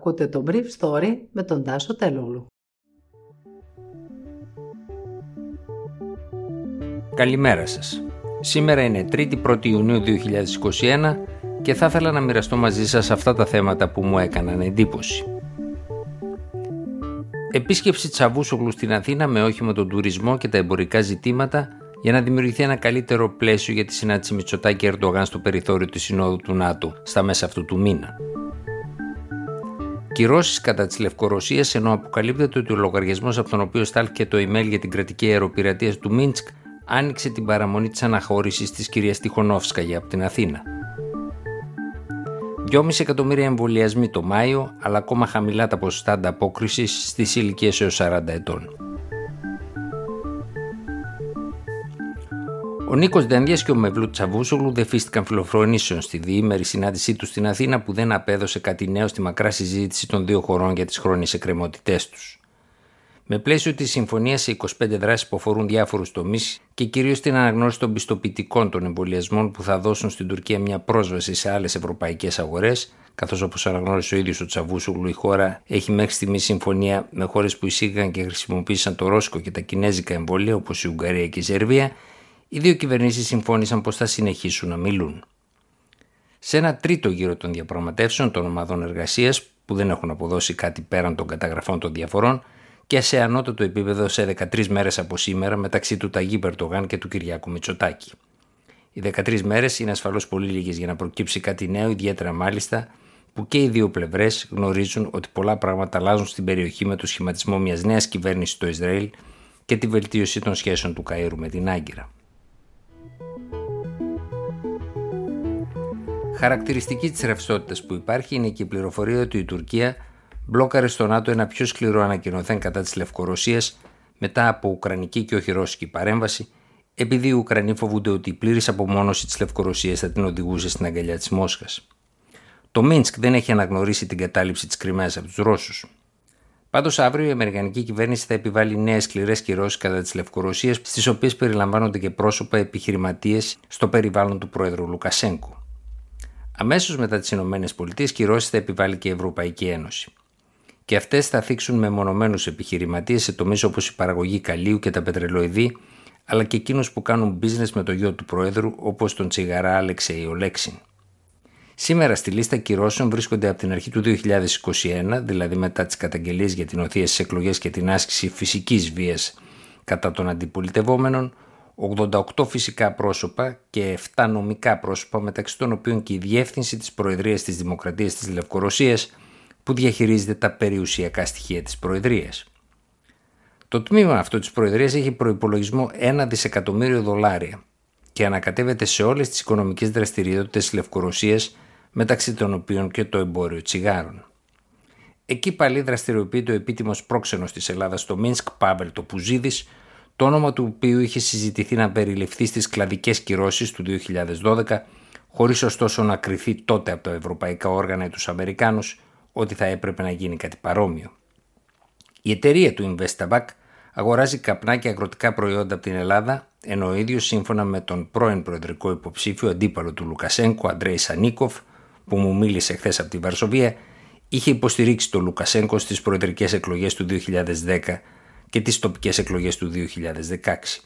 Ακούτε το Brief Story με τον Τάσο Τελούλου. Καλημέρα σας. Σήμερα είναι 3η 1η Ιουνίου 2021 και θα ήθελα να μοιραστώ μαζί σας αυτά τα θέματα που μου έκαναν εντύπωση. Επίσκεψη Τσαβούσογλου στην Αθήνα με όχημα τον τουρισμό και τα εμπορικά ζητήματα για να δημιουργηθεί ένα καλύτερο πλαίσιο για τη συνάντηση Μητσοτάκη Ερντογάν στο περιθώριο της Συνόδου του ΝΑΤΟ στα μέσα αυτού του μήνα. Κυρώσεις κατά της Λευκορωσίας, ενώ αποκαλύπτεται ότι ο λογαριασμός από τον οποίο στάλθηκε το email για την κρατική αεροπειρατεία του Μίνσκ άνοιξε την παραμονή της αναχώρησης της κυρίας Τιχονόφσκαγια από την Αθήνα. 2,5 εκατομμύρια εμβολιασμοί το Μάιο, αλλά ακόμα χαμηλά τα ποσοστά ανταπόκρισης στις ηλικίες έως 40 ετών. Ο Νίκος Δένδιας και ο Μευλού Τσαβούσογλου δεφίστηκαν φιλοφρονήσεων στη διήμερη συνάντησή τους στην Αθήνα που δεν απέδωσε κάτι νέο στη μακρά συζήτηση των δύο χωρών για τις χρόνιες εκκρεμότητές τους. Με πλαίσιο της συμφωνίας σε 25 δράσεις που αφορούν διάφορους τομείς και κυρίως την αναγνώριση των πιστοποιητικών των εμβολιασμών που θα δώσουν στην Τουρκία μια πρόσβαση σε άλλες ευρωπαϊκές αγορές, καθώς όπως αναγνώρισε ο ίδιος ο Τσαβούσογλου, η χώρα έχει μέχρι στιγμής συμφωνία με χώρες που εισήγαγαν και χρησιμοποίησαν το Ρώσικο και τα Κινέζικα εμβόλια όπως η Ουγγαρία και η Σερβία οι δύο κυβερνήσεις συμφώνησαν πως θα συνεχίσουν να μιλούν. Σε ένα τρίτο γύρο των διαπραγματεύσεων των ομάδων εργασίας, που δεν έχουν αποδώσει κάτι πέραν των καταγραφών των διαφορών, και σε ανώτατο επίπεδο σε 13 μέρες από σήμερα μεταξύ του Ταγί Περτογάν και του Κυριάκου Μητσοτάκη. Οι 13 μέρες είναι ασφαλώς πολύ λίγες για να προκύψει κάτι νέο, ιδιαίτερα μάλιστα που και οι δύο πλευρές γνωρίζουν ότι πολλά πράγματα αλλάζουν στην περιοχή με το σχηματισμό μιας νέας κυβέρνησης στο Ισραήλ και τη βελτίωση των σχέσεων του Καΐρου με την Άγκυρα. Χαρακτηριστική της ρευστότητα που υπάρχει είναι και η πληροφορία ότι η Τουρκία μπλόκαρε στο ΝΑΤΟ ένα πιο σκληρό ανακοινωθέν κατά της Λευκορωσίας μετά από Ουκρανική και όχι Ρώσικη παρέμβαση, επειδή οι Ουκρανοί φοβούνται ότι η πλήρης απομόνωση της Λευκορωσίας θα την οδηγούσε στην αγκαλιά της Μόσχας. Το Μίνσκ δεν έχει αναγνωρίσει την κατάληψη της Κρυμαίας από τους Ρώσους. Πάντως, αύριο η Αμερικανική κυβέρνηση θα επιβάλει νέες σκληρές κυρώσεις κατά της Λευκορωσίας, στις οποίες περιλαμβάνονται και πρόσωπα επιχειρηματίες στο περιβάλλον του Πρόεδρου Λουκασέγκου. Αμέσως μετά τις ΗΠΑ, κυρώσεις θα επιβάλλει και η Ευρωπαϊκή Ένωση. Και αυτές θα θίξουν μεμονωμένους επιχειρηματίες σε τομείς όπως η παραγωγή καλίου και τα πετρελοειδή, αλλά και εκείνους που κάνουν business με το γιο του Προέδρου, όπως τον τσιγαρά Αλεξέη Ολέξιν. Σήμερα στη λίστα κυρώσεων βρίσκονται από την αρχή του 2021, δηλαδή μετά τις καταγγελίες για την οθεία στις εκλογές και την άσκηση φυσικής βίας κατά των αντιπολιτευόμενων, 88 φυσικά πρόσωπα και 7 νομικά πρόσωπα μεταξύ των οποίων και η διεύθυνση της Προεδρίας της Δημοκρατίας της Λευκορωσίας που διαχειρίζεται τα περιουσιακά στοιχεία της Προεδρίας. Το τμήμα αυτό της Προεδρίας έχει προϋπολογισμό 1 δισεκατομμύριο δολάρια και ανακατεύεται σε όλες τις οικονομικές δραστηριότητες της Λευκορωσίας μεταξύ των οποίων και το εμπόριο τσιγάρων. Εκεί πάλι δραστηριοποιείται ο επίτιμος πρόξενος της Ελλάδας στο Μίνσκ Πάβελ το Πουζίδης το όνομα του οποίου είχε συζητηθεί να περιληφθεί στις κλαδικές κυρώσεις του 2012, χωρίς ωστόσο να κριθεί τότε από τα ευρωπαϊκά όργανα ή τους Αμερικάνους ότι θα έπρεπε να γίνει κάτι παρόμοιο. Η εταιρεία του Investabac αγοράζει καπνά και αγροτικά προϊόντα από την Ελλάδα, ενώ ο ίδιος σύμφωνα με τον πρώην προεδρικό υποψήφιο αντίπαλο του Λουκασέγκο, Αντρέη Σανίκοφ, που μου μίλησε χθες από τη Βαρσοβία, είχε υποστηρίξει τον Λουκασέγκο στις προεδρικές εκλογές του 2010 και τις τοπικές εκλογές του 2016.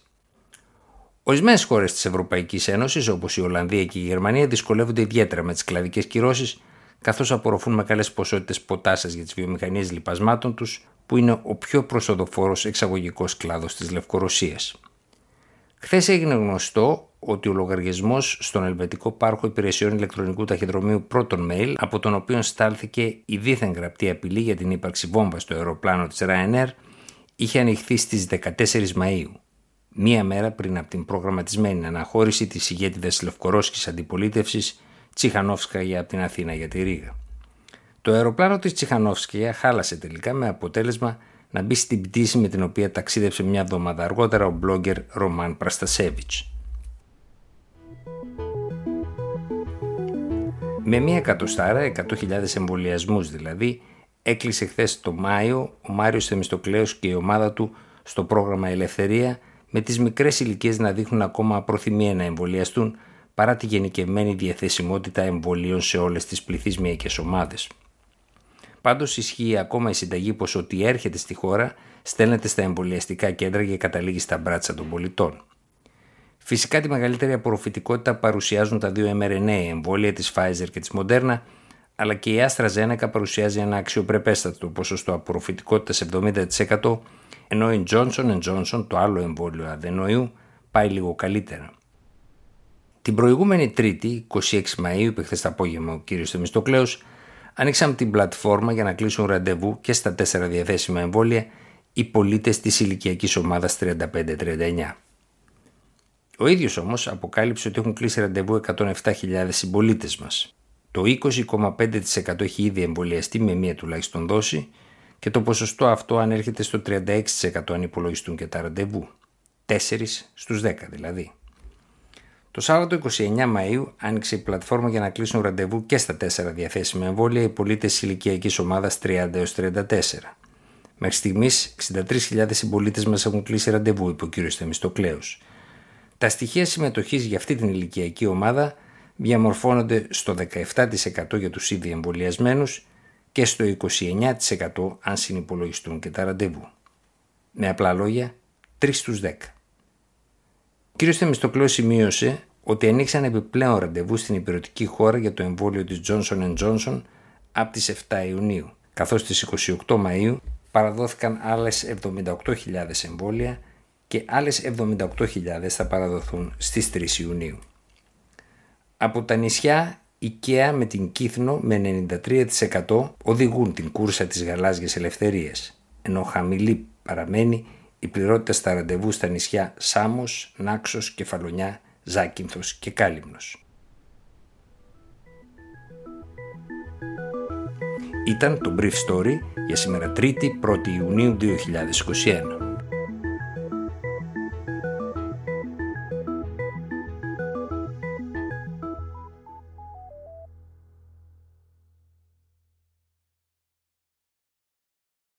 Ορισμένες χώρες της Ευρωπαϊκής Ένωσης, όπως η Ολλανδία και η Γερμανία, δυσκολεύονται ιδιαίτερα με τις κλαδικέ κυρώσεις, καθώς απορροφούν με καλέ ποσότητες ποτάσια για τις βιομηχανίες λιπασμάτων τους, που είναι ο πιο προσοδοφόρος εξαγωγικός κλάδος της Λευκορωσίας. Χθες έγινε γνωστό ότι ο λογαριασμός στον Ελβετικό Πάροχο Υπηρεσιών Ηλεκτρονικού Ταχυδρομείου Πρώτον Mail, από τον οποίο στάλθηκε η δίθεν γραπτή απειλή για την ύπαρξη βόμβας στο αεροπλάνο της Ryanair, είχε ανοιχθεί στις 14 Μαΐου, μία μέρα πριν από την προγραμματισμένη αναχώρηση της ηγέτιδας Λευκορώσικης Αντιπολίτευσης Τσιχανόφσκαγια από την Αθήνα για τη Ρήγα. Το αεροπλάνο της Τσιχανόφσκαγια χάλασε τελικά με αποτέλεσμα να μπει στην πτήση με την οποία ταξίδεψε μια εβδομάδα αργότερα ο blogger Ρωμάν Πραστασέβιτς. Με μία εκατοστάρα, 100.000 εμβολιασμούς δηλαδή, έκλεισε χθες το Μάιο ο Μάριος Θεμιστοκλέος και η ομάδα του στο πρόγραμμα Ελευθερία με τις μικρές ηλικίες να δείχνουν ακόμα προθυμία να εμβολιαστούν παρά τη γενικευμένη διαθεσιμότητα εμβολίων σε όλες τις πληθυσμιακές ομάδες. Πάντως ισχύει ακόμα η συνταγή πως ό,τι έρχεται στη χώρα στέλνεται στα εμβολιαστικά κέντρα και καταλήγει στα μπράτσα των πολιτών. Φυσικά τη μεγαλύτερη απορροφητικότητα παρουσιάζουν τα δύο mRNA εμβόλια της Pfizer και της Moderna, αλλά και η AstraZeneca παρουσιάζει ένα αξιοπρεπέστατο ποσοστό απορροφητικότητας 70%, ενώ η Johnson Johnson, το άλλο εμβόλιο αδενοϊού, πάει λίγο καλύτερα. Την προηγούμενη Τρίτη, 26 Μαΐου, είπε χθε το απόγευμα ο κ. Θεμιστοκλέος, ανοίξαμε την πλατφόρμα για να κλείσουν ραντεβού και στα τέσσερα διαθέσιμα εμβόλια οι πολίτες της ηλικιακής ομάδας 35-39. Ο ίδιος όμως αποκάλυψε ότι έχουν κλείσει ραντεβού 107.000 συμπολίτες μας. Το 20,5% έχει ήδη εμβολιαστεί με μία τουλάχιστον δόση και το ποσοστό αυτό ανέρχεται στο 36% αν υπολογιστούν και τα ραντεβού. 4 στους 10 δηλαδή. Το Σάββατο 29 Μαΐου άνοιξε η πλατφόρμα για να κλείσουν ραντεβού και στα 4 διαθέσιμα εμβόλια οι πολίτες της ηλικιακής ομάδας 30 34. Μέχρι στιγμής 63.000 συμπολίτες μας έχουν κλείσει ραντεβού, είπε ο κ. Θεμιστοκλέου. Τα στοιχεία συμμετοχής για αυτή την ηλικιακή ομάδα διαμορφώνονται στο 17% για τους ήδη εμβολιασμένους και στο 29% αν συνυπολογιστούν και τα ραντεβού. Με απλά λόγια, 3 στους 10. Ο κ. Θεμιστοκλέου σημείωσε ότι ανοίξαν επιπλέον ραντεβού στην υπηρετική χώρα για το εμβόλιο της Johnson Johnson από τις 7 Ιουνίου, καθώς στις 28 Μαΐου παραδόθηκαν άλλες 78.000 εμβόλια και άλλες 78.000 θα παραδοθούν στις 3 Ιουνίου. Από τα νησιά, η ΚΕΑ με την Κύθνο με 93% οδηγούν την κούρσα της γαλάζιας ελευθερίας, ενώ χαμηλή παραμένει η πληρότητα στα ραντεβού στα νησιά Σάμος, Νάξος, Κεφαλονιά, Ζάκυνθος και Κάλυμνος. Ήταν το Brief Story για σήμερα 3η 1η Ιουνίου 2021.